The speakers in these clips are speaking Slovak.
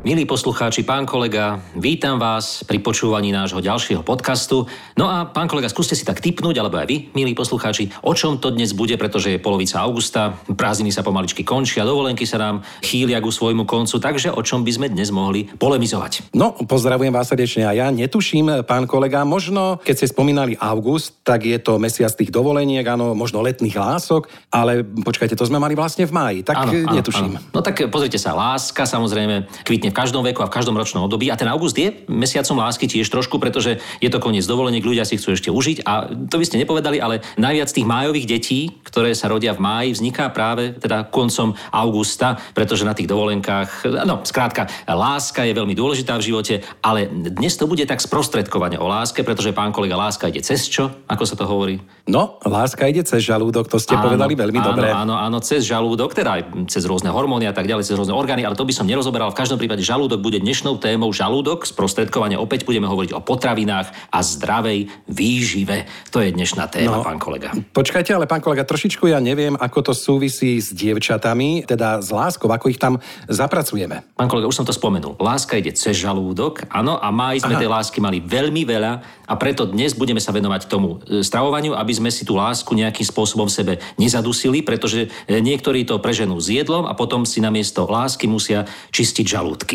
Milí poslucháči, pán kolega, vítam vás pri počúvaní nášho ďalšieho podcastu. No a pán kolega, skúste si tak typnúť, alebo aj vy, milí poslucháči, o čom to dnes bude, pretože je polovica augusta, prázdniny sa pomaličky končia, dovolenky sa nám chýlia ku svojmu koncu, takže o čom by sme dnes mohli polemizovať? No, pozdravujem vás srdečne a ja netuším, pán kolega, možno, keď ste spomínali august, tak je to mesiac tých dovoleniek, áno, možno letných lások, ale počkajte, to sme mali vlastne v máji, tak áno, netuším. áno. No tak pozrite sa, láska samozrejme kvitne v každom veku a v každom ročnom období. A ten august je mesiacom lásky tiež trošku, pretože je to koniec dovoleniek, ľudia si chcú ešte užiť. A to by ste nepovedali, ale najviac tých májových detí, ktoré sa rodia v máji, vzniká práve teda koncom augusta, pretože na tých dovolenkách, no skrátka, láska je veľmi dôležitá v živote, ale dnes to bude tak sprostredkovane o láske, pretože pán kolega, láska ide cez čo, ako sa to hovorí? No, láska ide cez žalúdok, to ste povedali veľmi áno, dobre. Áno, áno, cez žalúdok, teda aj cez rôzne hormóny a tak ďalej, cez rôzne orgány, ale to by som nerozoberal. V každom prípade žalúdok bude dnešnou témou žalúdok. Sprostredkovane opäť budeme hovoriť o potravinách a zdravej výžive. To je dnešná téma, No. pán kolega. Počkajte, ale pán kolega, trošičku ja neviem, ako to súvisí s dievčatami, teda s láskou, ako ich tam zapracujeme. Pán kolega, už som to spomenul. Láska ide cez žalúdok, áno, a máj sme Aha. tej lásky mali veľmi veľa a preto dnes budeme sa venovať tomu e, stravovaniu, aby sme si tú lásku nejakým spôsobom v sebe nezadusili, pretože e, niektorí to preženú s jedlom a potom si namiesto lásky musia čistiť žalúdky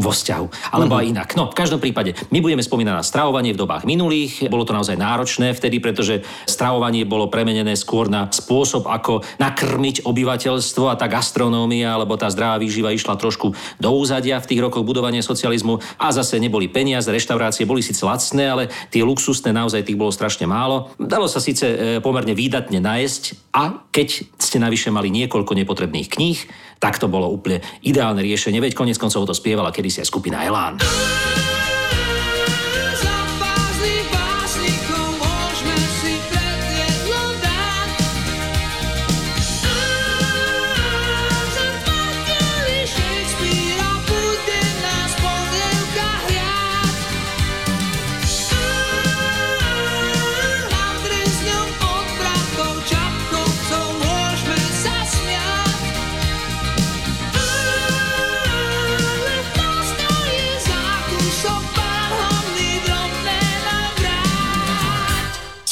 vo vzťahu. Alebo aj inak. No, v každom prípade, my budeme spomínať na stravovanie v dobách minulých. Bolo to naozaj náročné vtedy, pretože stravovanie bolo premenené skôr na spôsob, ako nakrmiť obyvateľstvo a tá gastronómia alebo tá zdravá výživa išla trošku do úzadia v tých rokoch budovania socializmu a zase neboli peniaze, reštaurácie boli síce lacné, ale tie luxusné naozaj tých bolo strašne málo. Dalo sa síce e, pomerne výdatne najesť a keď ste navyše mali niekoľko nepotrebných kníh, tak to bolo úplne ideálne riešenie, veď konec koncov to spievala kedysi aj skupina Elán.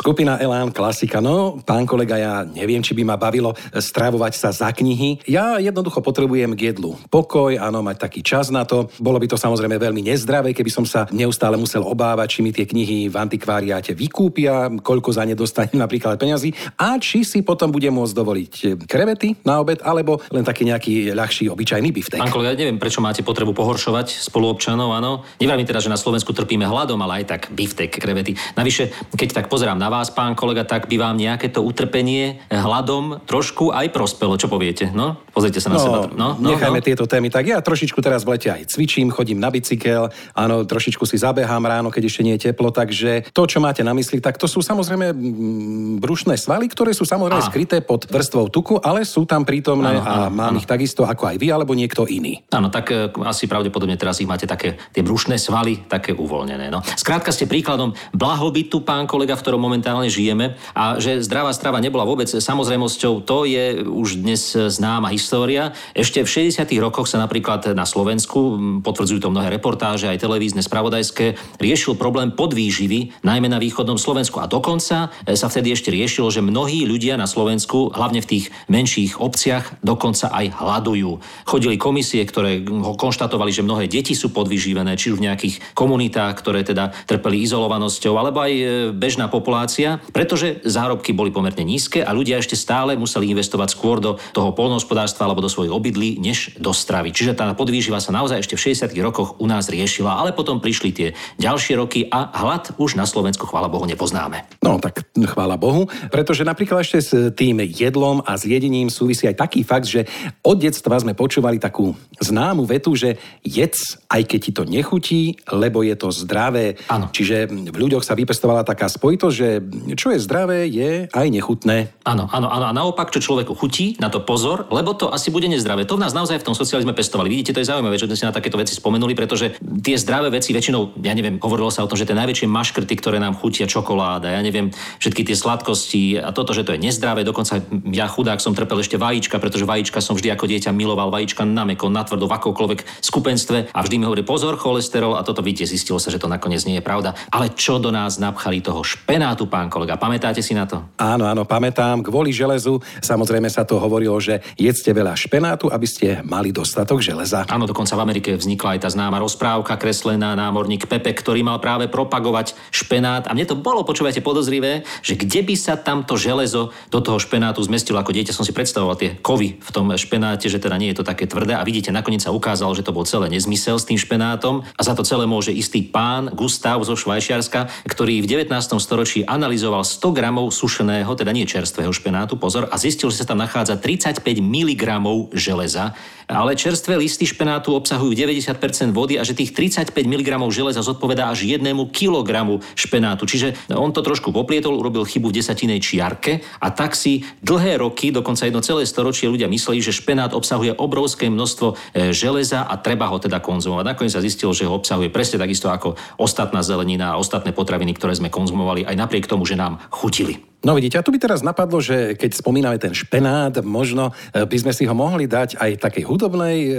Skupina Elán, klasika. No, pán kolega, ja neviem, či by ma bavilo stravovať sa za knihy. Ja jednoducho potrebujem k jedlu pokoj, áno, mať taký čas na to. Bolo by to samozrejme veľmi nezdravé, keby som sa neustále musel obávať, či mi tie knihy v antikváriáte vykúpia, koľko za ne dostanem napríklad peňazí a či si potom budem môcť dovoliť krevety na obed, alebo len taký nejaký ľahší, obyčajný biftek. Pán kolega, neviem, prečo máte potrebu pohoršovať spoluobčanov, áno. Neviem teda, že na Slovensku trpíme hladom, ale aj tak biftek, krevety. Navyše, keď tak pozerám na vás, pán kolega, tak by vám nejaké to utrpenie hladom trošku aj prospelo. Čo poviete? No, pozrite sa na seba. No, nechajme tieto témy. Tak ja trošičku teraz v lete aj cvičím, chodím na bicykel, áno, trošičku si zabehám ráno, keď ešte nie je teplo, takže to, čo máte na mysli, tak to sú samozrejme mm, brušné svaly, ktoré sú samozrejme Á. skryté pod vrstvou tuku, ale sú tam prítomné Áno, a áno, mám áno. ich takisto ako aj vy alebo niekto iný. Áno, tak e, asi pravdepodobne teraz ich máte také tie brušné svaly, také uvoľnené. No. Skrátka ste príkladom blahobytu, pán kolega, v ktorom momentálne žijeme a že zdravá strava nebola vôbec samozrejmosťou, to je už dnes známa história. Ešte v 60. rokoch sa napríklad na Slovensku, potvrdzujú to mnohé reportáže, aj televízne, spravodajské, riešil problém podvýživy, najmä na východnom Slovensku. A dokonca e, sa vtedy ešte riešilo, že mnohí ľudia na Slovensku, hlavne v tých menších obciach, dokonca aj hľadujú. Chodili komisie, ktoré ho konštatovali, že mnohé deti sú podvyživené, či už v nejakých komunitách, ktoré teda trpeli izolovanosťou, alebo aj e, bežná populácia, pretože zárobky boli pomerne nízke a ľudia ešte stále museli investovať skôr do toho polnohospodárstva alebo do svojich obydlí, než do stravy. Čiže tá podvýživa sa naozaj ešte v 60. rokoch u nás riešila, ale potom prišli tie ďalšie roky a hlad už na Slovensku, chvála Bohu, nepoznáme. No tak chvála Bohu, pretože napríklad ešte s tým jedlom a s jedením súvisí aj taký fakt, že od detstva sme počúvali takú známu vetu, že jedz, aj keď ti to nechutí, lebo je to zdravé. Áno. Čiže v ľuďoch sa vypestovala taká spojitosť, že čo je zdravé, je aj nechutné. Áno, áno, áno. A naopak, čo človeku chutí, na to pozor, lebo toto asi bude nezdravé. To v nás naozaj v tom socializme pestovali. Vidíte, to je zaujímavé, že sme si na takéto veci spomenuli, pretože tie zdravé veci väčšinou, ja neviem, hovorilo sa o tom, že tie najväčšie maškrty, ktoré nám chutia, čokoláda, ja neviem, všetky tie sladkosti a toto, že to je nezdravé, dokonca ja chudák som trpel ešte vajíčka, pretože vajíčka som vždy ako dieťa miloval, vajíčka na meko, na tvrdo, v akokoľvek skupenstve a vždy mi hovorí pozor, cholesterol a toto vidíte, zistilo sa, že to nakoniec nie je pravda. Ale čo do nás napchali toho špenátu, pán kolega, pamätáte si na to? Áno, áno, pamätám, kvôli železu, samozrejme sa to hovorilo, že jedzte veľa špenátu, aby ste mali dostatok železa. Áno, dokonca v Amerike vznikla aj tá známa rozprávka kreslená námorník Pepe, ktorý mal práve propagovať špenát. A mne to bolo, počúvajte, podozrivé, že kde by sa tamto železo do toho špenátu zmestilo. Ako dieťa som si predstavoval tie kovy v tom špenáte, že teda nie je to také tvrdé. A vidíte, nakoniec sa ukázalo, že to bol celé nezmysel s tým špenátom. A za to celé môže istý pán Gustav zo Švajčiarska, ktorý v 19. storočí analyzoval 100 gramov sušeného, teda nie čerstvého špenátu, pozor, a zistil, že sa tam nachádza 35 mg železa. Ale čerstvé listy špenátu obsahujú 90% vody a že tých 35 mg železa zodpovedá až jednému kilogramu špenátu. Čiže on to trošku poplietol, urobil chybu v desatinej čiarke a tak si dlhé roky, dokonca jedno celé storočie ľudia mysleli, že špenát obsahuje obrovské množstvo e, železa a treba ho teda konzumovať. Nakoniec sa zistilo, že ho obsahuje presne takisto ako ostatná zelenina a ostatné potraviny, ktoré sme konzumovali aj napriek tomu, že nám chutili. No vidíte, a tu by teraz napadlo, že keď spomíname ten špenát, možno e, by sme si ho mohli dať aj v takej hudobnej e,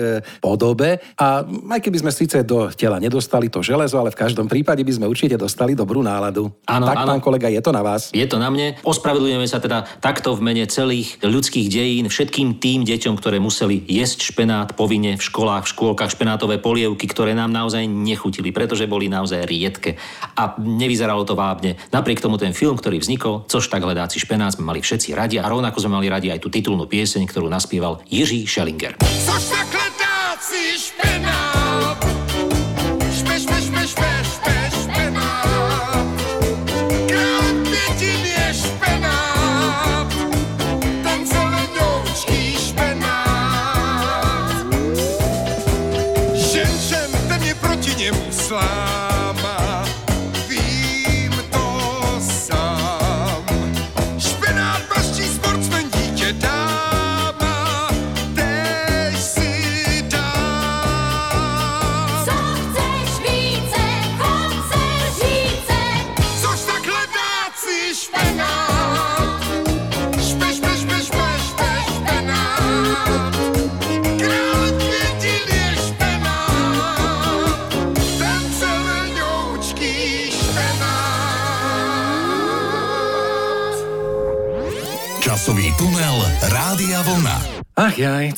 podobe a aj keby sme síce do tela nedostali to železo, ale v každom prípade by sme určite dostali dobrú náladu. Áno, tak, áno. pán kolega, je to na vás. Je to na mne. Ospravedlňujeme sa teda takto v mene celých ľudských dejín všetkým tým deťom, ktoré museli jesť špenát povinne v školách, v škôlkach, špenátové polievky, ktoré nám naozaj nechutili, pretože boli naozaj riedke. A nevyzeralo to vábne. Napriek tomu ten film, ktorý vznikol, což tak hledáci špenát sme mali všetci radi a rovnako sme mali radi aj tú titulnú pieseň, ktorú naspieval Jiří Schellinger. Což dáci špenát.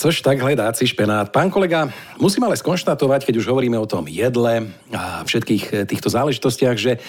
Což tak hledáci špenát. Pán kolega, musím ale skonštatovať, keď už hovoríme o tom jedle a všetkých e, týchto záležitostiach, že e,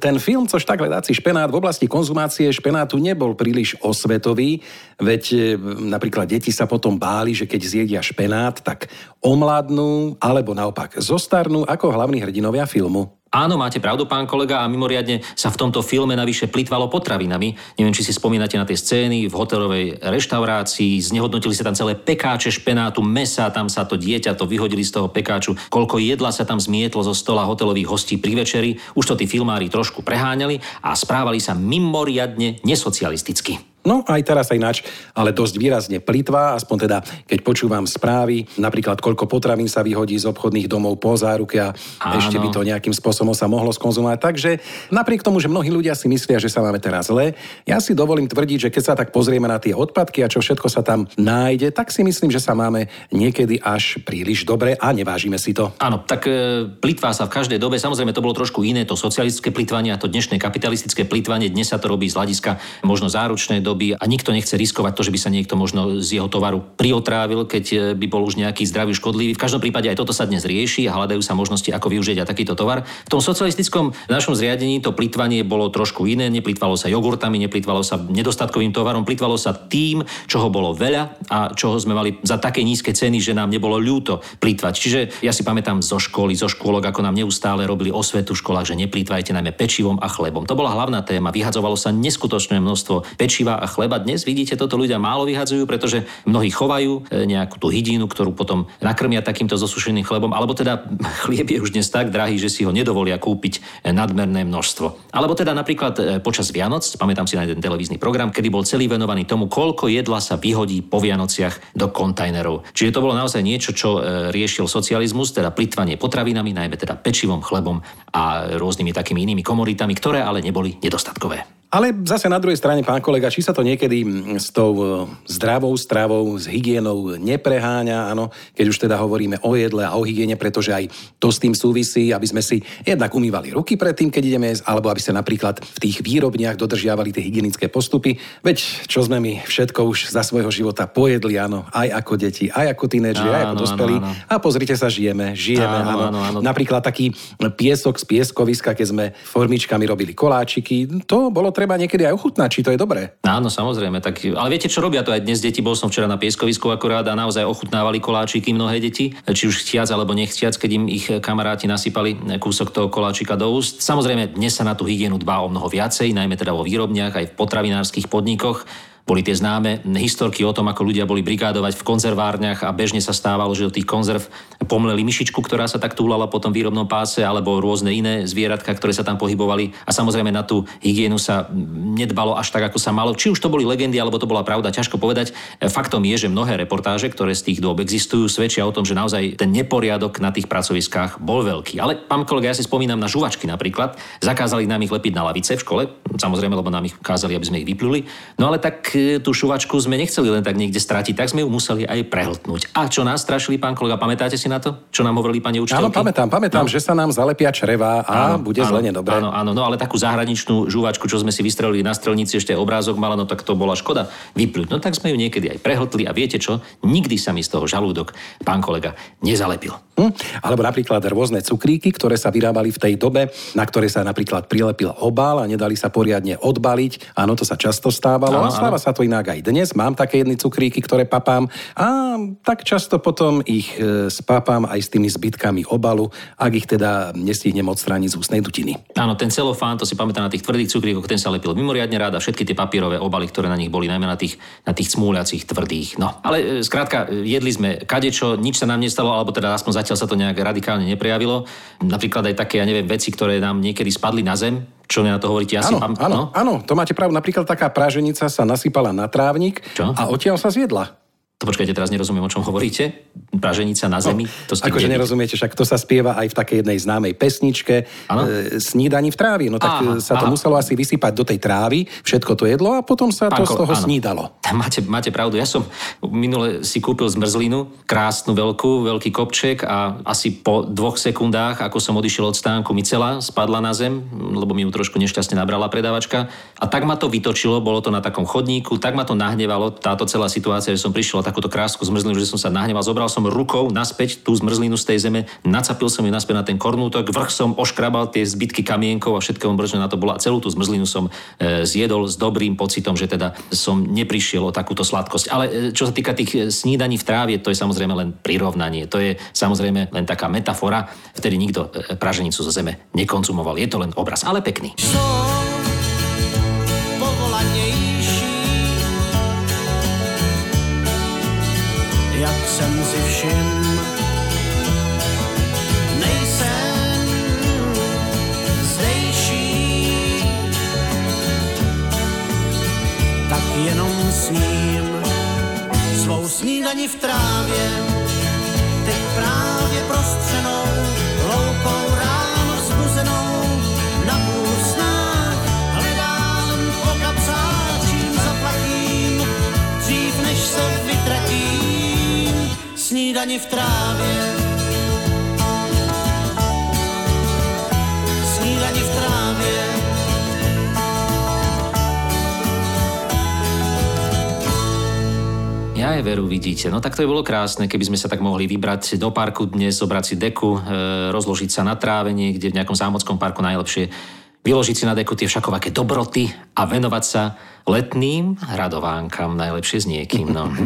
ten film Což tak hledáci špenát v oblasti konzumácie špenátu nebol príliš osvetový, veď e, napríklad deti sa potom báli, že keď zjedia špenát, tak omladnú alebo naopak zostarnú ako hlavní hrdinovia filmu. Áno, máte pravdu, pán kolega, a mimoriadne sa v tomto filme navyše plitvalo potravinami. Neviem, či si spomínate na tie scény v hotelovej reštaurácii, znehodnotili sa tam celé pekáče špenátu, mesa, tam sa to dieťa to vyhodili z toho pekáču, koľko jedla sa tam zmietlo zo stola hotelových hostí pri večeri. Už to tí filmári trošku preháňali a správali sa mimoriadne nesocialisticky. No aj teraz sa ináč, ale dosť výrazne plitvá, aspoň teda keď počúvam správy, napríklad koľko potravín sa vyhodí z obchodných domov po záruke a Áno. ešte by to nejakým spôsobom sa mohlo skonzumovať. Takže napriek tomu, že mnohí ľudia si myslia, že sa máme teraz zle, ja si dovolím tvrdiť, že keď sa tak pozrieme na tie odpadky a čo všetko sa tam nájde, tak si myslím, že sa máme niekedy až príliš dobre a nevážime si to. Áno, tak e, plitvá sa v každej dobe. Samozrejme, to bolo trošku iné, to socialistické plitvanie a to dnešné kapitalistické plitvanie. Dnes sa to robí z hľadiska možno záručnej doby a nikto nechce riskovať to, že by sa niekto možno z jeho tovaru priotrávil, keď e, by bol už nejaký zdravý škodlivý. V každom prípade aj toto sa dnes rieši a hľadajú sa možnosti, ako využiť aj takýto tovar. V tom socialistickom našom zriadení to plitvanie bolo trošku iné. Neplitvalo sa jogurtami, neplitvalo sa nedostatkovým tovarom, plitvalo sa tým, čoho bolo veľa a čoho sme mali za také nízke ceny, že nám nebolo ľúto plitvať. Čiže ja si pamätám zo školy, zo škôlok, ako nám neustále robili osvetu v školách, že neplýtvajte najmä pečivom a chlebom. To bola hlavná téma. Vyhadzovalo sa neskutočné množstvo pečiva a chleba. Dnes vidíte, toto ľudia málo vyhadzujú, pretože mnohí chovajú e, nejakú tú hydinu, ktorú potom nakrmia takýmto zosušeným chlebom, alebo teda chlieb je už dnes tak drahý, že si ho nedovolia kúpiť e, nadmerné množstvo. Alebo teda napríklad e, počas Vianoc, pamätám si na jeden televízny program, kedy bol celý venovaný tomu, koľko jedla sa vyhodí po Vianociach do kontajnerov. Čiže to bolo naozaj niečo, čo riešil socializmus, teda plitvanie potravinami, najmä teda pečivom, chlebom a rôznymi takými inými komoditami, ktoré ale neboli nedostatkové. Ale zase na druhej strane, pán kolega, či sa to niekedy mm, s tou e, zdravou stravou, s hygienou nepreháňa, áno, keď už teda hovoríme o jedle a o hygiene, pretože aj to s tým súvisí, aby sme si jednak umývali ruky pred tým, keď ideme jesť, alebo aby ste napríklad v tých výrobniach dodržiavali tie hygienické postupy. Veď čo sme my všetko už za svojho života pojedli, áno, aj ako deti, aj ako tínedži, aj ako dospelí. áno, áno. A pozrite sa, žijeme, žijeme, Áno, áno, áno, áno. Napríklad taký piesok z pieskoviska, keď sme formičkami robili koláčiky, to bolo treba niekedy aj ochutnať, či to je dobré. Áno, samozrejme. Tak, ale viete, čo robia to aj dnes deti? Bol som včera na pieskovisku akurát a naozaj ochutnávali koláčiky mnohé deti, či už chtiac alebo nechciac, keď im ich kamaráti nasypali kúsok toho koláčika do úst. Samozrejme, dnes sa na tú hygienu dbá o mnoho viacej, najmä teda vo výrobniach, aj v potravinárskych podnikoch. Boli tie známe historky o tom, ako ľudia boli brigádovať v konzervárniach a bežne sa stávalo, že do tých konzerv pomleli myšičku, ktorá sa tak túlala po tom výrobnom páse, alebo rôzne iné zvieratka, ktoré sa tam pohybovali. A samozrejme na tú hygienu sa nedbalo až tak, ako sa malo. Či už to boli legendy, alebo to bola pravda, ťažko povedať. Faktom je, že mnohé reportáže, ktoré z tých dôb existujú, svedčia o tom, že naozaj ten neporiadok na tých pracoviskách bol veľký. Ale pán kolega, ja si spomínam na žuvačky napríklad. Zakázali nám ich lepiť na lavice v škole, samozrejme, lebo nám ich kázali, aby sme ich vypluli. No ale tak e, tú šuvačku sme nechceli len tak niekde stratiť, tak sme ju museli aj prehltnúť. A čo nás strašili, pán kolega, pamätáte si na to? Čo nám hovorili pani učiteľky? Áno, pamätám, pamätám, že sa nám zalepia čreva a bude zle nedobre. Áno, áno, no ale takú zahraničnú žuvačku, čo sme si vystrelili na strelnici, ešte obrázok mala, no tak to bola škoda vyplúť. No tak sme ju niekedy aj prehltli a viete čo? Nikdy sa mi z toho žalúdok, pán kolega, nezalepil. Hm? Alebo napríklad rôzne cukríky, ktoré sa vyrábali v tej dobe, na ktoré sa napríklad prilepil obal a nedali sa poriadne odbaliť. Áno, to sa často stávalo. Áno, a stáva sa to inak aj dnes. Mám také jedny cukríky, ktoré papám a tak často potom ich e, spapám aj s tými zbytkami obalu, ak ich teda nestihnem odstrániť z ústnej dutiny. Áno, ten celofán, to si pamätám na tých tvrdých cukríkoch, ten sa lepil mimoriadne rád a všetky tie papierové obaly, ktoré na nich boli, najmä na tých, na tých smúľacích tvrdých. No, ale e, skrátka, e, jedli sme kadečo, nič sa nám nestalo, alebo teda aspoň zatiaľ sa to nejak radikálne neprejavilo. Napríklad aj také, ja neviem, veci, ktoré nám niekedy spadli na zem, čo na to hovoríte? Ja Áno, pam- áno, no? áno, to máte pravdu. Napríklad taká práženica sa nasypala na trávnik Čo? a odtiaľ sa zjedla. To počkajte, teraz nerozumiem, o čom hovoríte. Praženica na zemi. to ste Akože nerozumiete, však to sa spieva aj v takej jednej známej pesničke Áno. e, Snídaní v trávi. No tak Aha, aha, sa to aha. muselo asi vysypať do tej trávy, všetko to jedlo a potom sa to Pán z toho áno. snídalo. Máte, máte pravdu. Ja som minule si kúpil zmrzlinu, krásnu veľkú, veľký kopček a asi po dvoch sekundách, ako som odišiel od stánku, mi celá spadla na zem, lebo mi ju trošku nešťastne nabrala predavačka. A tak ma to vytočilo, bolo to na takom chodníku, tak ma to nahnevalo, táto celá situácia, že som prišiel takúto krásku zmrzlinu, že som sa nahneval, zobral som rukou naspäť tú zmrzlinu z tej zeme, nacapil som ju naspäť na ten kornútok, vrch som oškrabal tie zbytky kamienkov a všetkého možno na to bola. Celú tú zmrzlinu som e, zjedol s dobrým pocitom, že teda som neprišiel o takúto sladkosť. Ale e, čo sa týka tých e, snídaní v trávie, to je samozrejme len prirovnanie. To je samozrejme len taká metafora. Vtedy nikto e, praženicu zo zeme nekonzumoval. Je to len obraz, ale pekný. Som povolanejší, jak jsem si všiml. Nejsem zdejší, tak jenom sním svou snídani v trávě, teď právě prostřenou loukou snídani v trávě. Snídani v trávě. Ja aj veru vidíte. No tak to by bolo krásne, keby sme sa tak mohli vybrať do parku dnes, zobrať si deku, e, rozložiť sa na tráve niekde v nejakom zámockom parku najlepšie. Vyložiť si na deku tie všakovaké dobroty a venovať sa letným radovánkam, najlepšie s niekým. No.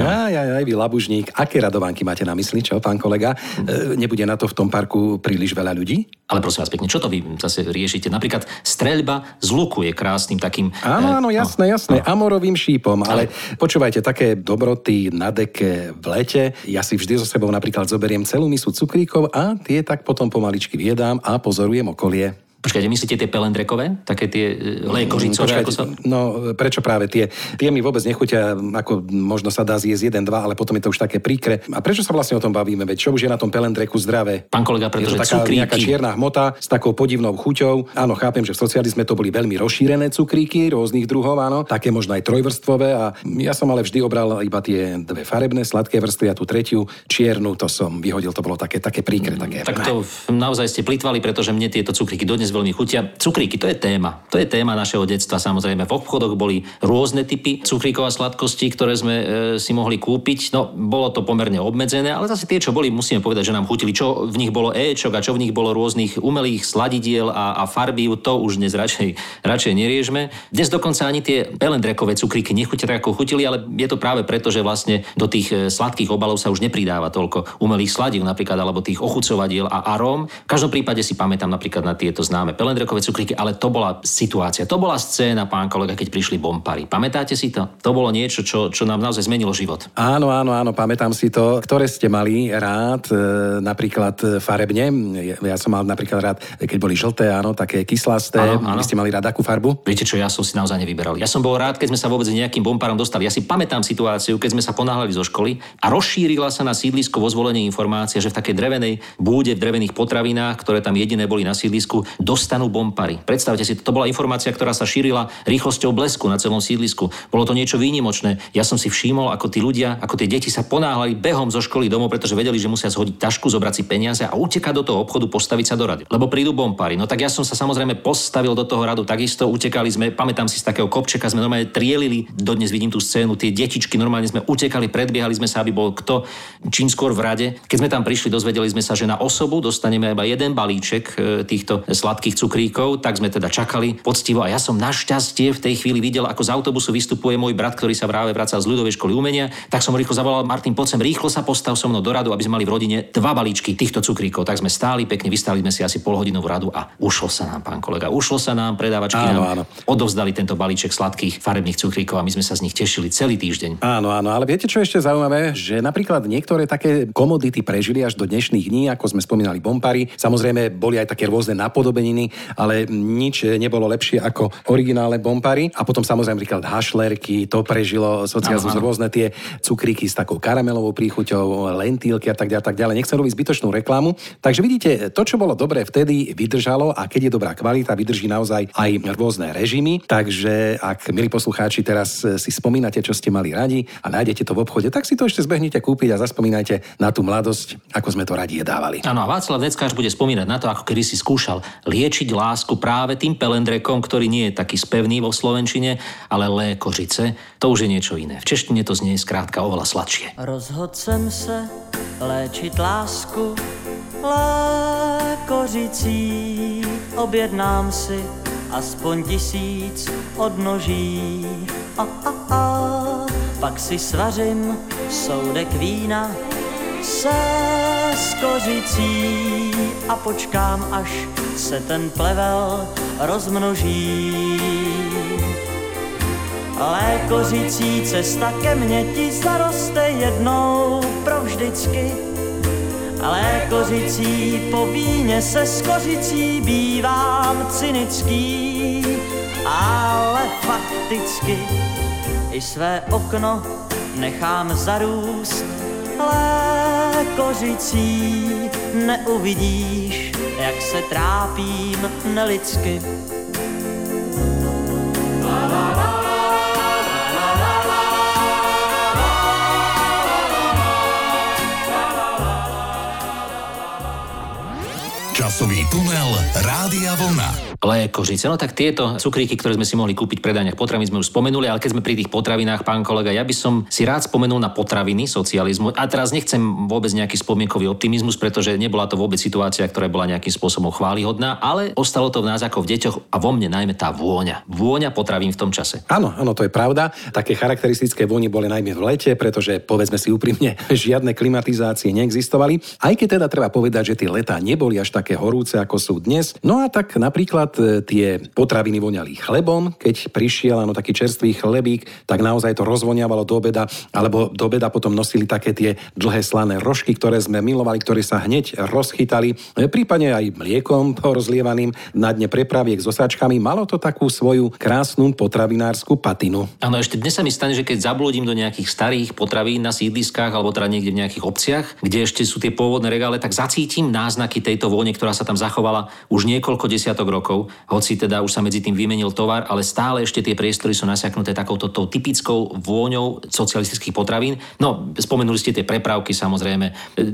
Aj, aj, aj, vy labužník. Aké radovánky máte na mysli, čo, pán kolega? E, nebude na to v tom parku príliš veľa ľudí? Ale prosím vás pekne, čo to vy zase riešite? Napríklad streľba z luku je krásnym takým... Áno, eh, áno, no, jasné, jasné. Amorovým šípom, ale počúvajte, také dobroty na deke v lete, ja si vždy so sebou napríklad zoberiem celú misu cukríkov a tie tak potom pomaličky viedám a pozorujem okolie. Počkajte, myslíte tie pelendrekové? Také tie e, lékožicové? Ako sa... No, prečo práve tie? Tie mi vôbec nechutia, ako možno sa dá zjesť jeden, dva, ale potom je to už také príkre. A prečo sa vlastne o tom bavíme? Veď čo už je na tom pelendreku zdravé? Pán kolega, Je to pretože taká cukríky... nejaká čierna hmota s takou podivnou chuťou. Áno, chápem, že v socializme to boli veľmi rozšírené cukríky rôznych druhov, áno, také možno aj trojvrstvové a ja som ale vždy obral iba tie dve farebné, sladké vrstvy a tú tretiu čiernu, to som vyhodil, to bolo také, také príkre, také. Tak to naozaj ste plitvali, pretože mne tieto cukríky dodnes veľmi chutia. Cukríky, to je téma. To je téma našeho detstva. Samozrejme, v obchodoch boli rôzne typy cukríkov a sladkostí, ktoré sme e, si mohli kúpiť. No, bolo to pomerne obmedzené, ale zase tie, čo boli, musíme povedať, že nám chutili, čo v nich bolo éčok a čo v nich bolo rôznych umelých sladidiel a, a farbív, to už dnes radšej, radšej neriežme. Dnes dokonca ani tie pelendrekové cukríky nechutia tak, ako chutili, ale je to práve preto, že vlastne do tých e, sladkých obalov sa už nepridáva toľko umelých sladív napríklad, alebo tých ochucovadiel a aróm. V každom prípade si pamätám napríklad na tieto známe pelendrekové cukríky, ale to bola situácia, to bola scéna, pán kolega, keď prišli bompary. Pamätáte si to? To bolo niečo, čo, čo nám naozaj zmenilo život. Áno, áno, áno, pamätám si to. Ktoré ste mali rád, e, napríklad e, farebne? Ja, ja som mal napríklad rád, keď boli žlté, áno, také kyslasté. Áno, áno. Vy ste mali rád akú farbu? Viete čo, ja som si naozaj nevyberal. Ja som bol rád, keď sme sa vôbec nejakým bomparom dostali. Ja si pamätám situáciu, keď sme sa ponáhľali zo školy a rozšírila sa na sídlisko vo zvolení informácia, že v takej drevenej búde, v drevených potravinách, ktoré tam jediné boli na sídlisku, dostanú bompary. Predstavte si, to bola informácia, ktorá sa šírila rýchlosťou blesku na celom sídlisku. Bolo to niečo výnimočné. Ja som si všimol, ako tí ľudia, ako tie deti sa ponáhľali behom zo školy domov, pretože vedeli, že musia zhodiť tašku, zobrať si peniaze a utekať do toho obchodu, postaviť sa do rady. Lebo prídu bompári. No tak ja som sa samozrejme postavil do toho radu takisto, utekali sme, pamätám si z takého kopčeka, sme normálne trielili, dodnes vidím tú scénu, tie detičky normálne sme utekali, predbiehali sme sa, aby bol kto čím skôr v rade. Keď sme tam prišli, dozvedeli sme sa, že na osobu dostaneme iba jeden balíček e, týchto sladkých cukríkov, tak sme teda čakali poctivo a ja som našťastie v tej chvíli videl, ako z autobusu vystupuje môj brat, ktorý sa práve vracal z ľudovej školy umenia, tak som rýchlo zavolal Martin, poď sem rýchlo sa postav so mnou do radu, aby sme mali v rodine dva balíčky týchto cukríkov. Tak sme stáli pekne, vystali sme si asi pol hodinovú radu a ušlo sa nám, pán kolega, ušlo sa nám, predávačky Áno, nám áno. odovzdali tento balíček sladkých farebných cukríkov a my sme sa z nich tešili celý týždeň. Áno, áno, ale viete, čo ešte zaujímavé? Že napríklad niektoré také komodity prežili až do dnešných dní, ako sme spomínali bompary. Samozrejme, boli aj také rôzne napodobeniny, ale nič nebolo lepšie ako originálne bompary. A potom samozrejme napríklad hašlerky, to prežilo socializmus, rôzne tie cukríky s takou karamelovou príchuťou, lentílky a tak ďalej, tak ďalej. Nechcem robiť zbytočnú reklamu. Takže vidíte, to, čo bolo dobré vtedy, vydržalo a keď je dobrá kvalita, vydrží naozaj aj rôzne režimy. Takže ak, milí poslucháči, teraz si spomínate, čo ste mali radi a nájdete to v obchode, tak si to ešte zbehnite kúpiť a zaspomínajte na tú mladosť, ako sme to radi jedávali. Áno, a Václav Neckáš bude spomínať na to, ako kedy si skúšal liečiť lásku práve tým pelendrekom, ktorý nie je taký spevný vo slovenčine, ale lékožice. To už je niečo iné. V češtine to znie skrátka oveľa sladšie. Rozhodl jsem se léčit lásku lékořicí. Objednám si aspoň tisíc odnoží. A, a, a. Pak si svařím soudek vína se skořicí a počkám, až se ten plevel rozmnoží. Lékořící cesta ke mně ti zaroste jednou provždycky. Lékořící po víně se skořicí bývám cynický, ale fakticky i své okno nechám zarůst lékořící. Neuvidíš, jak se trápím nelidsky. Časový tunel Rádia Vlna. Lékožice, no tak tieto cukríky, ktoré sme si mohli kúpiť v predajniach potravín, sme už spomenuli, ale keď sme pri tých potravinách, pán kolega, ja by som si rád spomenul na potraviny socializmu. A teraz nechcem vôbec nejaký spomienkový optimizmus, pretože nebola to vôbec situácia, ktorá bola nejakým spôsobom chválihodná, ale ostalo to v nás ako v deťoch a vo mne najmä tá vôňa. Vôňa potravín v tom čase. Áno, áno, to je pravda. Také charakteristické vône boli najmä v lete, pretože povedzme si úprimne, žiadne klimatizácie neexistovali. Aj keď teda treba povedať, že tie letá neboli až také horúce, ako sú dnes. No a tak napríklad e, tie potraviny voňali chlebom, keď prišiel áno, taký čerstvý chlebík, tak naozaj to rozvoniavalo do obeda, alebo do obeda potom nosili také tie dlhé slané rožky, ktoré sme milovali, ktoré sa hneď rozchytali, e, prípadne aj mliekom porozlievaným na dne prepraviek s osáčkami. Malo to takú svoju krásnu potravinárskú patinu. Áno, ešte dnes sa mi stane, že keď zablúdim do nejakých starých potravín na sídliskách alebo teda niekde v nejakých obciach, kde ešte sú tie pôvodné regále, tak zacítim náznaky tejto vône, ktorá sa tam zachovala už niekoľko desiatok rokov, hoci teda už sa medzi tým vymenil tovar, ale stále ešte tie priestory sú nasiaknuté takouto tou typickou vôňou socialistických potravín. No, spomenuli ste tie prepravky samozrejme.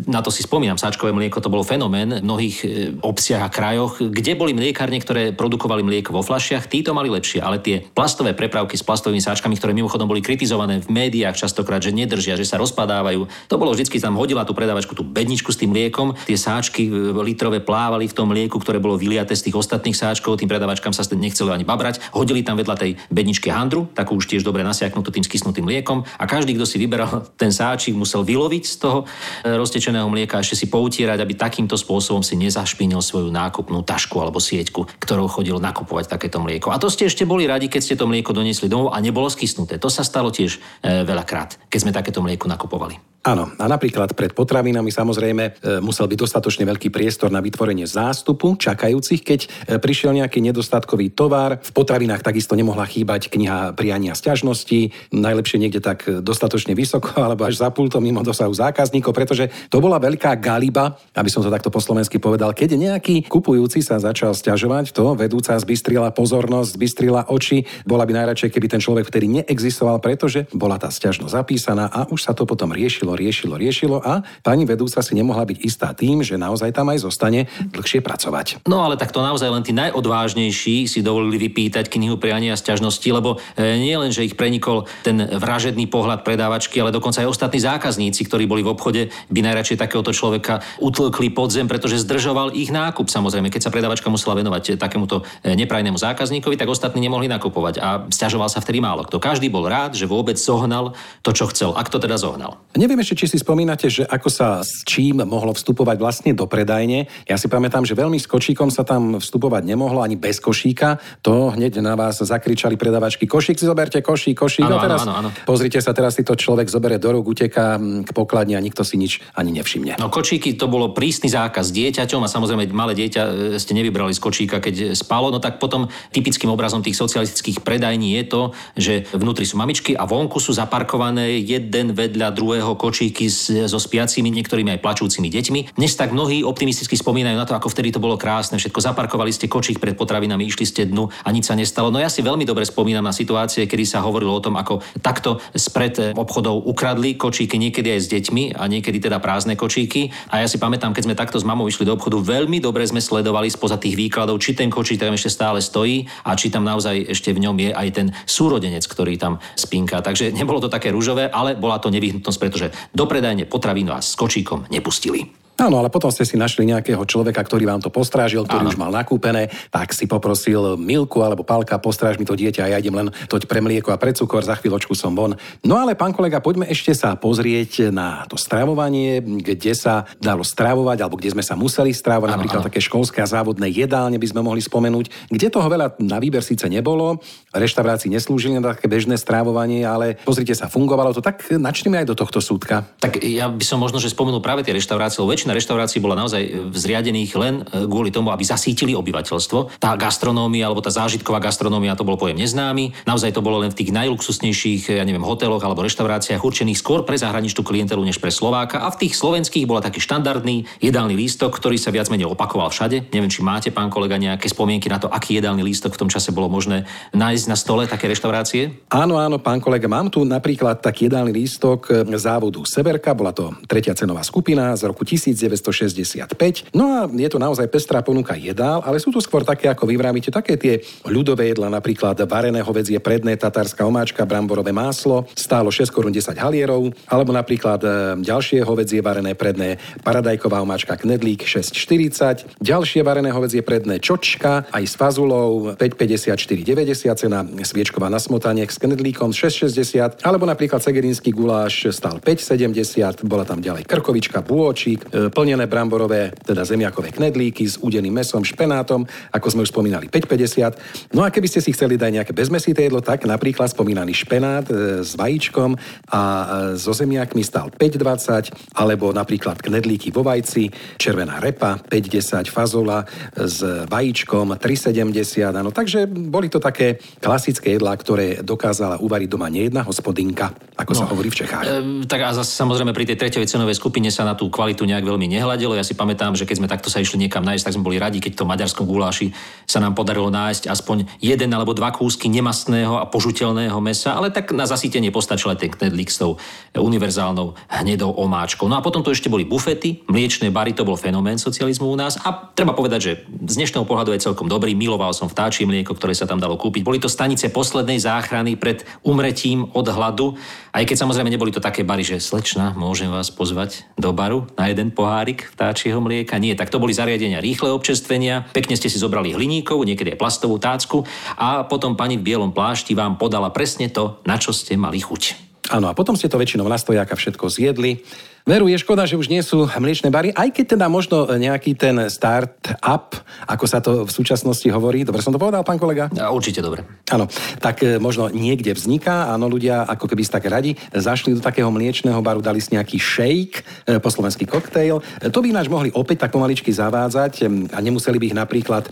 Na to si spomínam, sáčkové mlieko to bolo fenomén v mnohých e, obciach a krajoch, kde boli mliekárne, ktoré produkovali mlieko vo fľašiach, títo mali lepšie, ale tie plastové prepravky s plastovými sáčkami, ktoré mimochodom boli kritizované v médiách častokrát, že nedržia, že sa rozpadávajú. To bolo vždycky tam hodila tú predávačku tú bedničku s tým mliekom, tie sáčky e, litrové plávali v tom mlieku, ktoré bolo vyliaté z tých ostatných sáčkov, tým predávačkám sa nechcelo ani babrať, hodili tam vedľa tej bedničky handru, takú už tiež dobre nasiaknutú tým skysnutým mliekom a každý, kto si vyberal ten sáčik, musel vyloviť z toho e, roztečeného mlieka a ešte si poutierať, aby takýmto spôsobom si nezašpinil svoju nákupnú tašku alebo sieťku, ktorou chodil nakupovať takéto mlieko. A to ste ešte boli radi, keď ste to mlieko doniesli domov a nebolo skysnuté. To sa stalo tiež e, veľakrát, keď sme takéto mlieko nakupovali. Áno, a napríklad pred potravinami samozrejme e, musel byť dostatočne veľký priestor na vytvorenie zástupu čakajúcich, keď e, prišiel nejaký nedostatkový tovar. V potravinách takisto nemohla chýbať kniha priania sťažností, najlepšie niekde tak e, dostatočne vysoko alebo až za pultom mimo dosahu zákazníkov, pretože to bola veľká galiba, aby som to takto po slovensky povedal, keď nejaký kupujúci sa začal sťažovať, to vedúca zbystrila pozornosť, zbystrila oči, bola by najradšej, keby ten človek vtedy neexistoval, pretože bola tá sťažnosť zapísaná a už sa to potom riešilo riešilo, riešilo a pani vedúca si nemohla byť istá tým, že naozaj tam aj zostane dlhšie pracovať. No ale tak to naozaj len tí najodvážnejší si dovolili vypýtať knihu priania a sťažnosti, lebo e, nie len, že ich prenikol ten vražedný pohľad predávačky, ale dokonca aj ostatní zákazníci, ktorí boli v obchode, by najradšej takéhoto človeka utlkli pod zem, pretože zdržoval ich nákup. Samozrejme, keď sa predávačka musela venovať takémuto e, neprajnému zákazníkovi, tak ostatní nemohli nakupovať a sťažoval sa vtedy málo kto. Každý bol rád, že vôbec zohnal to, čo chcel, ak to teda zohnal. Neviem ešte, či si spomínate, že ako sa s čím mohlo vstupovať vlastne do predajne. Ja si pamätám, že veľmi s košíkom sa tam vstupovať nemohlo, ani bez košíka. To hneď na vás zakričali predavačky, košík si zoberte, košík, košík. Áno, a teraz, áno, áno, áno. pozrite sa, teraz si to človek zoberie do rúk, uteká k pokladni a nikto si nič ani nevšimne. No kočíky to bolo prísny zákaz dieťaťom a samozrejme malé dieťa e, ste nevybrali z kočíka, keď spalo, no tak potom typickým obrazom tých socialistických predajní je to, že vnútri sú mamičky a vonku sú zaparkované jeden vedľa druhého kočíky so spiacimi, niektorými aj plačúcimi deťmi. Dnes tak mnohí optimisticky spomínajú na to, ako vtedy to bolo krásne, všetko zaparkovali ste kočík pred potravinami, išli ste dnu a nič sa nestalo. No ja si veľmi dobre spomínam na situácie, kedy sa hovorilo o tom, ako takto spred obchodov ukradli kočíky niekedy aj s deťmi a niekedy teda prázdne kočíky. A ja si pamätám, keď sme takto s mamou išli do obchodu, veľmi dobre sme sledovali spoza tých výkladov, či ten kočík tam ešte stále stojí a či tam naozaj ešte v ňom je aj ten súrodenec, ktorý tam spinka. Takže nebolo to také rúžové, ale bola to nevyhnutnosť, pretože do predajne potravín vás s kočíkom nepustili. Áno, ale potom ste si našli nejakého človeka, ktorý vám to postrážil, ktorý Áno. už mal nakúpené, tak si poprosil Milku alebo Palka, postráž mi to dieťa a ja idem len toť pre mlieko a pre cukor, za chvíľočku som von. No ale pán kolega, poďme ešte sa pozrieť na to stravovanie, kde sa dalo stravovať, alebo kde sme sa museli stravovať, Áno, napríklad áno. také školské a závodné jedálne by sme mohli spomenúť, kde toho veľa na výber síce nebolo, reštaurácii neslúžili na také bežné strávovanie, ale pozrite sa, fungovalo to, tak načneme aj do tohto súdka. Tak ja by som možno, že spomenul práve tie reštaurácie, väčšina reštaurácií bola naozaj e, zriadených len e, kvôli tomu, aby zasítili obyvateľstvo. Tá gastronómia alebo tá zážitková gastronómia, to bol pojem neznámy. Naozaj to bolo len v tých najluxusnejších, ja neviem, hoteloch alebo reštauráciách určených skôr pre zahraničnú klientelu než pre Slováka. A v tých slovenských bola taký štandardný jedálny lístok, ktorý sa viac menej opakoval všade. Neviem, či máte, pán kolega, nejaké spomienky na to, aký jedálny lístok v tom čase bolo možné nájsť na stole také reštaurácie? Áno, áno, pán kolega, mám tu napríklad taký jedálny lístok e, závodu Severka, bola to tretia cenová skupina z roku 1965. No a je to naozaj pestrá ponuka jedál, ale sú tu skôr také, ako vy vravíte, také tie ľudové jedla, napríklad varené hovedzie predné, tatárska omáčka, bramborové máslo, stálo 6 korún 10 halierov, alebo napríklad e, ďalšie hovedzie varené predné, paradajková omáčka knedlík 6,40, ďalšie varené hovedzie predné čočka, aj s fazulou 5,54,90 cena, sviečková na smotaniek s knedlíkom 6,60, alebo napríklad segedínsky guláš stal 5,70, bola tam ďalej krkovička, bôčik, e, plnené bramborové, teda zemiakové knedlíky s údeným mesom, špenátom, ako sme už spomínali 5,50. No a keby ste si chceli dať nejaké bezmesité jedlo, tak napríklad spomínaný špenát e, s vajíčkom a e, so zemiakmi stal 5,20, alebo napríklad knedlíky vo vajci, červená repa 5,10, fazola s vajíčkom 3,70. Áno, takže boli to také klasické jedlá, ktoré dokázala uvariť doma nejedna hospodinka, ako no. sa hovorí v Čechách. Ehm, tak a zase samozrejme pri tej tretej cenovej skupine sa na tú kvalitu nejak veľmi nehľadilo. Ja si pamätám, že keď sme takto sa išli niekam nájsť, tak sme boli radi, keď to maďarskom guláši sa nám podarilo nájsť aspoň jeden alebo dva kúsky nemastného a požuteľného mesa, ale tak na zasítenie postačil aj ten knedlík s tou univerzálnou hnedou omáčkou. No a potom tu ešte boli bufety, mliečné bary, to bol fenomén socializmu u nás a treba povedať, že z dnešného pohľadu je celkom dobrý. Miloval som vtáčie mlieko, ktoré sa tam dalo kúpiť. Boli to stanice poslednej záchrany pred umretím od hladu, aj keď samozrejme neboli to také bary, že slečna, môžem vás pozvať do baru na jeden pohárik vtáčieho mlieka. Nie, tak to boli zariadenia rýchle občerstvenia. Pekne ste si zobrali hliníkovú, niekedy aj plastovú tácku a potom pani v bielom plášti vám podala presne to, na čo ste mali chuť. Áno, a potom ste to väčšinou na stojáka všetko zjedli. Veru, je škoda, že už nie sú mliečne bary, aj keď teda možno nejaký ten start-up, ako sa to v súčasnosti hovorí. Dobre som to povedal, pán kolega? A určite dobre. Áno, tak e, možno niekde vzniká, áno, ľudia ako keby si tak radi, zašli do takého mliečného baru, dali si nejaký shake, e, po slovenský koktejl. E, To by ináč mohli opäť tak pomaličky zavádzať a nemuseli by ich napríklad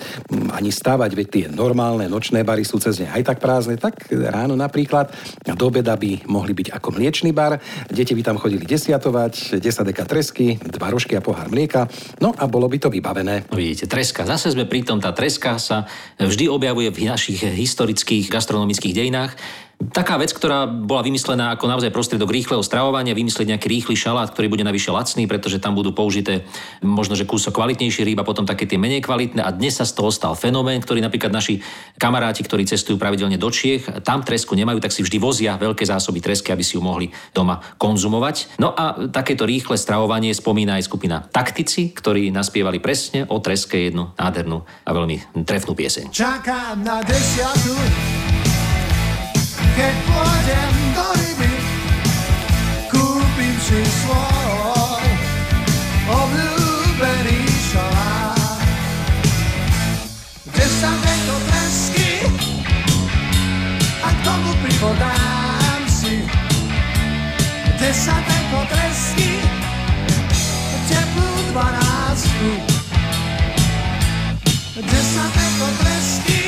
ani stavať, veď tie normálne nočné bary sú cez ne aj tak prázdne, tak ráno napríklad do obeda by mohli byť ako mliečný bar. Deti by tam chodili desiatovať, 10 deka tresky, dva rožky a pohár mlieka, no a bolo by to vybavené. No vidíte, treska. Zase sme pri tom, tá treska sa vždy objavuje v našich historických gastronomických dejinách. Taká vec, ktorá bola vymyslená ako naozaj prostriedok rýchleho stravovania, vymyslieť nejaký rýchly šalát, ktorý bude navyše lacný, pretože tam budú použité možno, že kúsok kvalitnejší rýb potom také tie menej kvalitné. A dnes sa z toho stal fenomén, ktorý napríklad naši kamaráti, ktorí cestujú pravidelne do Čiech, tam tresku nemajú, tak si vždy vozia veľké zásoby tresky, aby si ju mohli doma konzumovať. No a takéto rýchle stravovanie spomína aj skupina Taktici, ktorí naspievali presne o treske jednu nádhernú a veľmi trefnú pieseň. Čakám na desiatu, keď pôjdem do ryby, kúpim si svoj obľúbený šalát. Desaťko tresky a k tomu pivo dám si. Desaťko tresky, teplú dvanáctku. Desaťko tresky,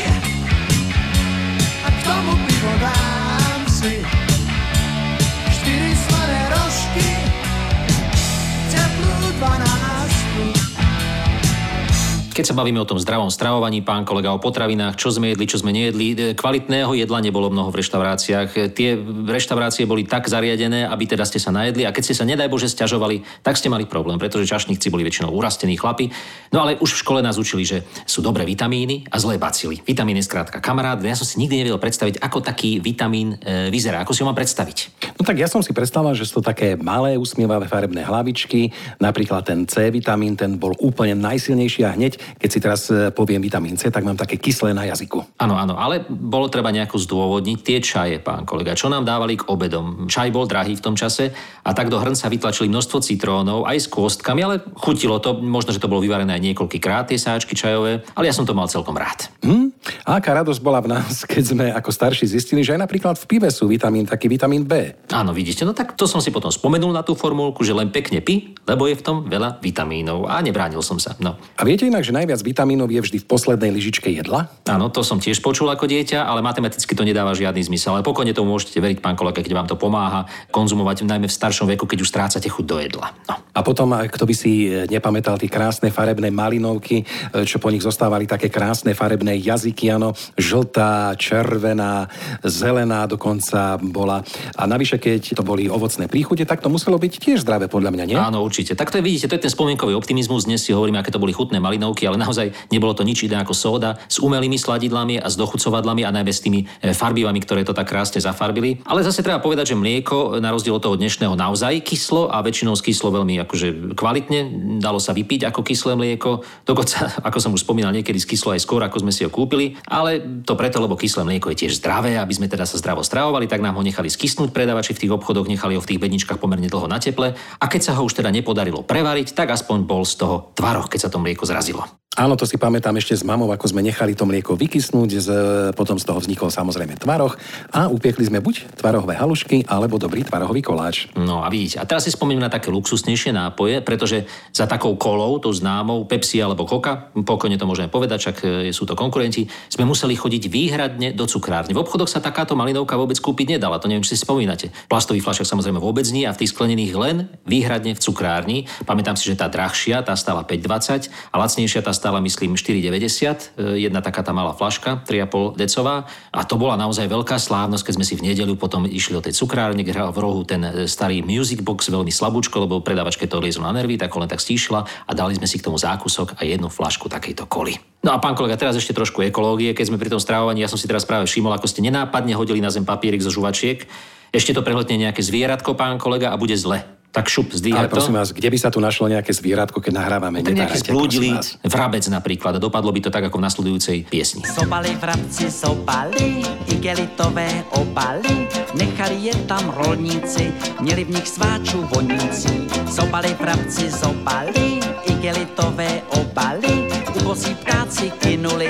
Keď sa bavíme o tom zdravom stravovaní, pán kolega, o potravinách, čo sme jedli, čo sme nejedli, e, kvalitného jedla nebolo mnoho v reštauráciách. E, Tie reštaurácie boli tak zariadené, aby teda ste sa najedli a keď ste sa nedaj Bože sťažovali, tak ste mali problém, pretože čašníci boli väčšinou urastení chlapi. No ale už v škole nás učili, že sú dobré vitamíny a zlé bacily. Vitamín je skrátka kamarát. Ja som si nikdy nevedel predstaviť, ako taký vitamín e, vyzerá. Ako si ho mám predstaviť? No tak ja som si predstavoval, že sú to také malé usmievavé farebné hlavičky, napríklad ten C vitamín, ten bol úplne najsilnejší a hneď, keď si teraz e, poviem vitamín C, tak mám také kyslé na jazyku. Áno, áno, ale bolo treba nejako zdôvodniť tie čaje, pán kolega. Čo nám dávali k obedom? Čaj bol drahý v tom čase a tak do hrnca vytlačili množstvo citrónov aj s kôstkami, ale chutilo to, možno, že to bolo vyvarené aj niekoľkýkrát tie sáčky čajové, ale ja som to mal celkom rád. Hm? A aká radosť bola v nás, keď sme ako starší zistili, že aj napríklad v pive sú vitamín, taký vitamín B. Áno, vidíte, no tak to som si potom spomenul na tú formulku, že len pekne pi, lebo je v tom veľa vitamínov a nebránil som sa. No. A viete inak, že najviac vitamínov je vždy v poslednej lyžičke jedla? Áno, to som tiež počul ako dieťa, ale matematicky to nedáva žiadny zmysel. Ale pokojne tomu môžete veriť, pán kolega, keď vám to pomáha konzumovať najmä v staršom veku, keď už strácate chuť do jedla. No. A potom, a kto by si e, nepamätal tie krásne farebné malinovky, e, čo po nich zostávali také krásne farebné jazyky, áno, žltá, červená, zelená dokonca bola. A navyše, keď to boli ovocné príchute, tak to muselo byť tiež zdravé podľa mňa, nie? Áno, určite. Tak to je, vidíte, to je ten spomienkový optimizmus. Dnes si hovoríme, aké to boli chutné malinovky, ale naozaj nebolo to nič iné ako sóda s umelými sladidlami a s dochucovadlami a najmä s tými e, farbivami, ktoré to tak krásne zafarbili. Ale zase treba povedať, že mlieko na rozdiel od toho dnešného naozaj kyslo a väčšinou skyslo veľmi akože kvalitne. Dalo sa vypiť ako kyslé mlieko. Dokonca, ako som už spomínal, niekedy skyslo aj skôr, ako sme si ho kúpili. Ale to preto, lebo kyslé mlieko je tiež zdravé, aby sme teda sa zdravo stravovali, tak nám ho nechali skysnúť predavači v tých obchodoch, nechali ho v tých bedničkách pomerne dlho na teple. A keď sa ho už teda nepodarilo prevariť, tak aspoň bol z toho tvaroh, keď sa to mlieko zrazilo. Áno, to si pamätám ešte s mamou, ako sme nechali to mlieko vykysnúť, z, potom z toho vznikol samozrejme tvaroh a upiekli sme buď tvarohové halušky, alebo dobrý tvarohový koláč. No a vidíte, a teraz si spomínam na také luxusnejšie nápoje, pretože za takou kolou, tou známou Pepsi alebo Coca, pokojne to môžeme povedať, však e, sú to konkurenti, sme museli chodiť výhradne do cukrárne. V obchodoch sa takáto malinovka vôbec kúpiť nedala, to neviem, či si spomínate. Plastový fľašok samozrejme vôbec nie a v tých sklenených len výhradne v cukrárni. Pamätám si, že tá drahšia, tá stála 5,20 a lacnejšia tá stála myslím 4,90. E, Jedna taká tá malá flaška, 3,5 decová. A to bola naozaj veľká slávnosť, keď sme si v nedeľu potom išli do tej cukrárne, kde hral v rohu ten e, starý music box, veľmi slabúčko, lebo predávačke to liezlo na nervy, tak ho len tak stíšila a dali sme si k tomu zákusok a jednu flašku takejto koli. No a pán kolega, teraz ešte trošku ekológie, keď sme pri tom stravovaní, ja som si teraz práve všimol, ako ste nenápadne hodili na zem papierik zo žuvačiek. Ešte to prehletne nejaké zvieratko, pán kolega, a bude zle. Tak šup, Ale zdvíhať to. prosím vás, kde by sa tu našlo nejaké zvieratko, keď nahrávame? Tak prosím vás. vrabec napríklad. A dopadlo by to tak, ako v nasledujúcej piesni. Sobali vrabci sobali, igelitové obaly, nechali je tam rolníci, měli v nich sváčů vonící. Sobali vrabci sobali, igelitové obaly, ubozí ptáci kynuli,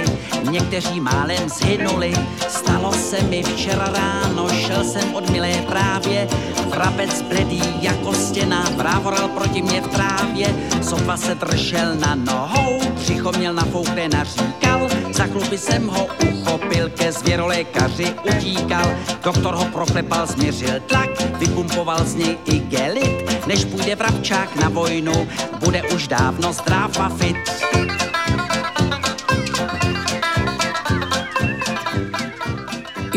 někteří málem zhynuli. Stalo se mi včera ráno, šel jsem od milé právě, vrabec bledý jako stěna, vrávoral proti mě v trávě, sotva se držel na nohou, břicho měl nafouklé naříkal, za chlupy jsem ho uchopil, ke zvěrolékaři utíkal, doktor ho proklepal, změřil tlak, vypumpoval z něj i gelit, než půjde vrabčák na vojnu, bude už dávno zdrav a fit.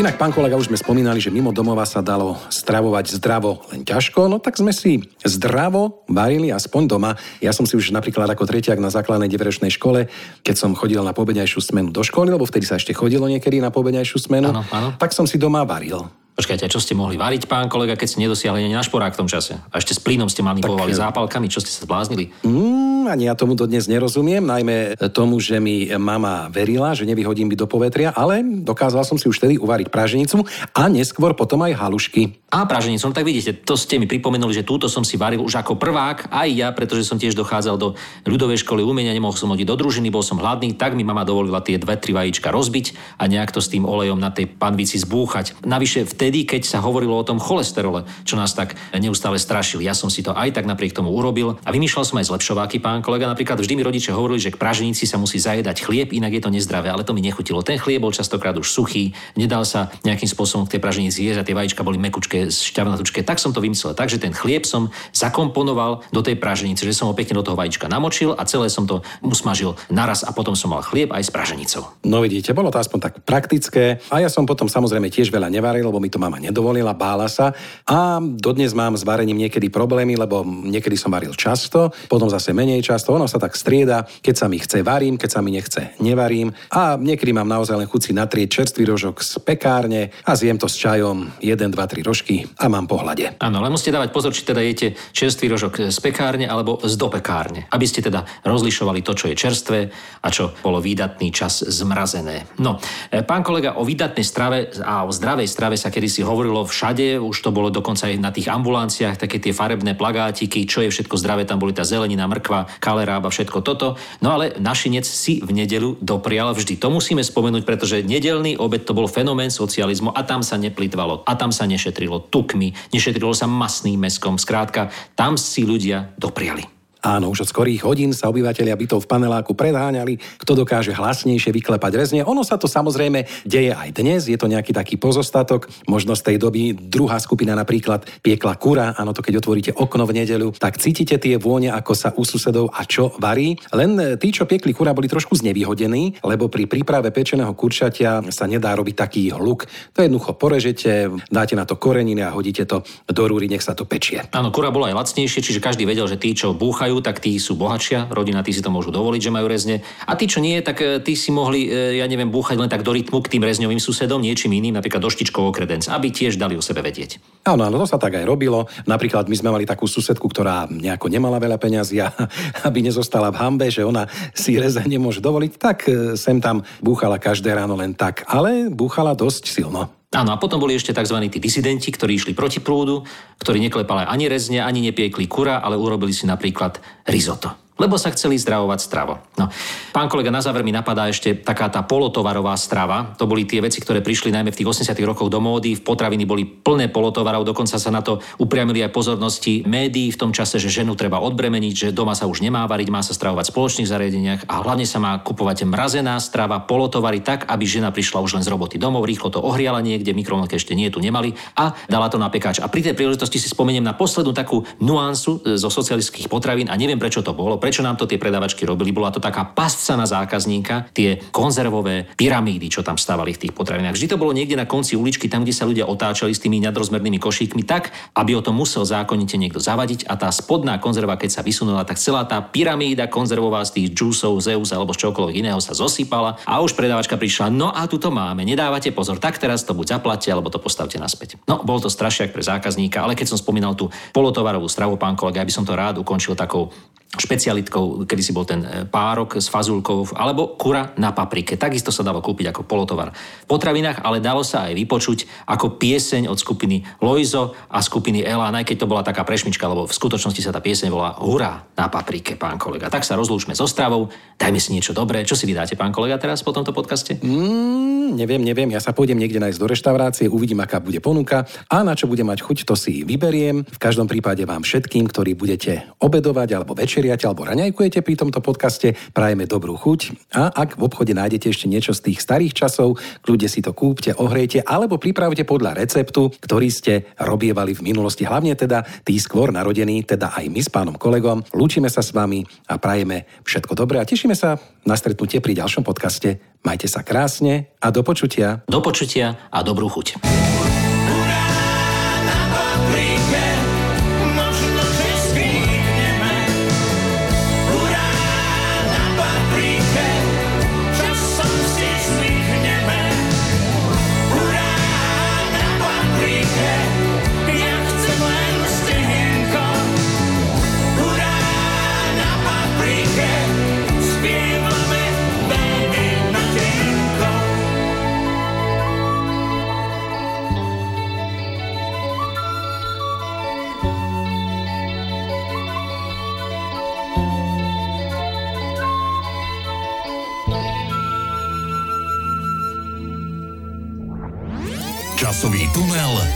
Inak, pán kolega, už sme spomínali, že mimo domova sa dalo stravovať zdravo len ťažko, no tak sme si zdravo varili aspoň doma. Ja som si už napríklad ako tretiak na základnej 9 škole, keď som chodil na pobeďajšiu smenu do školy, lebo vtedy sa ešte chodilo niekedy na pobeďajšiu smenu, Áno, áno. tak som si doma varil. Počkajte, čo ste mohli variť, pán kolega, keď ste nedosiahli ani na šporák v tom čase? A ešte s plynom ste manipulovali Tak, zápalkami, čo ste sa zbláznili? Mm, ani ja tomu dodnes nerozumiem, najmä tomu, že mi mama verila, že nevyhodím by do povetria, ale dokázal som si už vtedy uvariť praženicu a neskôr potom aj halušky. A praženicu, no tak vidíte, to ste mi pripomenuli, že túto som si varil už ako prvák, aj ja, pretože som tiež dochádzal do ľudovej školy umenia, nemohol som hodiť do družiny, bol som hladný, tak mi mama dovolila tie dve, tri vajíčka rozbiť a nejak to s tým olejom na tej panvici zbúchať. Navyše vtedy, keď sa hovorilo o tom cholesterole, čo nás tak neustále strašili, ja som si to aj tak napriek tomu urobil a vymýšľal som aj zlepšováky, pán kolega. Napríklad vždy mi rodičia hovorili, že k praženici sa musí zajedať chlieb, inak je to nezdravé, ale to mi nechutilo. Ten chlieb bol častokrát už suchý, nedal sa nejakým spôsobom k tej praženici jesť a tie vajíčka boli mekučké, šťavnatučké. Tak som to vymyslel. Takže ten chlieb som zakomponoval do tej praženice, že som ho pekne do toho vajíčka namočil a celé som to usmažil naraz a potom som mal chlieb aj s praženicou. No vidíte, bolo to aspoň tak praktické a ja som potom samozrejme tiež veľa nevaril, lebo mi to mama nedovolila, bála sa a dodnes mám s varením niekedy problémy, lebo niekedy som varil často, potom zase menej často, ono sa tak strieda, keď sa mi chce varím, keď sa mi nechce nevarím a niekedy mám naozaj len chuť natrieť čerstvý rožok z pekárne a zjem to s čajom 1, 2, 3 rožky a mám pohľade. Áno, ale musíte dávať pozor, či teda jete čerstvý rožok z pekárne alebo z dopekárne, aby ste teda rozlišovali to, čo je čerstvé a čo bolo výdatný čas zmrazené. No, e, pán kolega, o výdatnej strave a o zdravej strave sa kedysi hovorilo všade, už to bolo dokonca aj na tých ambulanciách, také tie farebné plagátiky, čo je všetko zdravé, tam boli tá zelenina, mrkva, kalerába, všetko toto. No ale našinec si v nedelu doprial vždy. To musíme spomenúť, pretože nedelný obed to bol fenomén socializmu a tam sa neplitvalo, a tam sa nešetrilo tukmi, nešetrilo sa masným meskom. Skrátka, tam si ľudia dopriali. Áno, už od skorých hodín sa obyvateľia bytov v paneláku predháňali, kto dokáže hlasnejšie vyklepať rezne. Ono sa to samozrejme deje aj dnes, je to nejaký taký pozostatok. Možno z tej doby druhá skupina napríklad piekla kura, áno, to keď otvoríte okno v nedeľu, tak cítite tie vône, ako sa u susedov a čo varí. Len tí, čo piekli kura, boli trošku znevýhodení, lebo pri príprave pečeného kurčatia sa nedá robiť taký hluk. To jednoducho porežete, dáte na to koreniny a hodíte to do rúry, nech sa to pečie. Áno, kura bola aj lacnejšie, čiže každý vedel, že tí, čo búchajú, tak tí sú bohatšia, rodina, tí si to môžu dovoliť, že majú rezne. A tí, čo nie, tak e, tí si mohli, e, ja neviem, búchať len tak do rytmu k tým rezňovým susedom, niečím iným, napríklad doštičkou o kredenc, aby tiež dali o sebe vedieť. Áno, áno, to sa tak aj robilo. Napríklad my sme mali takú susedku, ktorá nejako nemala veľa peňazí a aby nezostala v hambe, že ona si reze nemôže dovoliť, tak e, sem tam búchala každé ráno len tak, ale búchala dosť silno. Áno, a potom boli ešte tzv. tí disidenti, ktorí išli proti prúdu, ktorí neklepali ani rezne, ani nepiekli kura, ale urobili si napríklad risotto lebo sa chceli zdravovať stravo. No. Pán kolega, na záver mi napadá ešte taká tá polotovarová strava. To boli tie veci, ktoré prišli najmä v tých 80 rokoch do módy. V potraviny boli plné polotovarov, dokonca sa na to upriamili aj pozornosti médií v tom čase, že ženu treba odbremeniť, že doma sa už nemá variť, má sa stravovať v spoločných zariadeniach a hlavne sa má kupovať mrazená strava, polotovary tak, aby žena prišla už len z roboty domov, rýchlo to ohriala niekde, mikrovlnke ešte nie tu nemali a dala to na pekáč. A pri tej príležitosti si spomeniem na poslednú takú nuansu e, zo socialistických potravín a neviem prečo to bolo, prečo nám to tie predavačky robili. Bola to taká pasca na zákazníka, tie konzervové pyramídy, čo tam stávali v tých potravinách. Vždy to bolo niekde na konci uličky, tam, kde sa ľudia otáčali s tými nadrozmernými košíkmi, tak, aby o to musel zákonite niekto zavadiť a tá spodná konzerva, keď sa vysunula, tak celá tá pyramída konzervová z tých džúsov, Zeus alebo z čokoľvek iného sa zosypala a už predavačka prišla, no a tu to máme, nedávate pozor, tak teraz to buď zaplatte, alebo to postavte naspäť. No, bol to strašiak pre zákazníka, ale keď som spomínal tú polotovarovú stravu, pán kolega, ja by som to rád ukončil takou špecialitkou, kedy si bol ten e, párok s fazulkou, alebo kura na paprike. Takisto sa dalo kúpiť ako polotovar v potravinách, ale dalo sa aj vypočuť ako pieseň od skupiny Loizo a skupiny Ela, aj keď to bola taká prešmička, lebo v skutočnosti sa tá pieseň volá Hurá na paprike, pán kolega. Tak sa rozlúčme so stravou, dajme si niečo dobré. Čo si vydáte, pán kolega, teraz po tomto podcaste? Mm, neviem, neviem, ja sa pôjdem niekde nájsť do reštaurácie, uvidím, aká bude ponuka a na čo bude mať chuť, to si vyberiem. V každom prípade vám všetkým, ktorí budete obedovať alebo večeriať alebo raňajkujete pri tomto podcaste, prajeme dobrú chuť a ak v obchode nájdete ešte niečo z tých starých časov, kľudne si to kúpte, ohrejte alebo pripravte podľa receptu, ktorý ste robievali v minulosti, hlavne teda tí skôr narodení, teda aj my s pánom kolegom. Lúčime sa s vami a prajeme všetko dobré a tešíme sa na stretnutie pri ďalšom podcaste. Majte sa krásne a do počutia. Do počutia a dobrú chuť.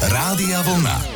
Rádia Vlna.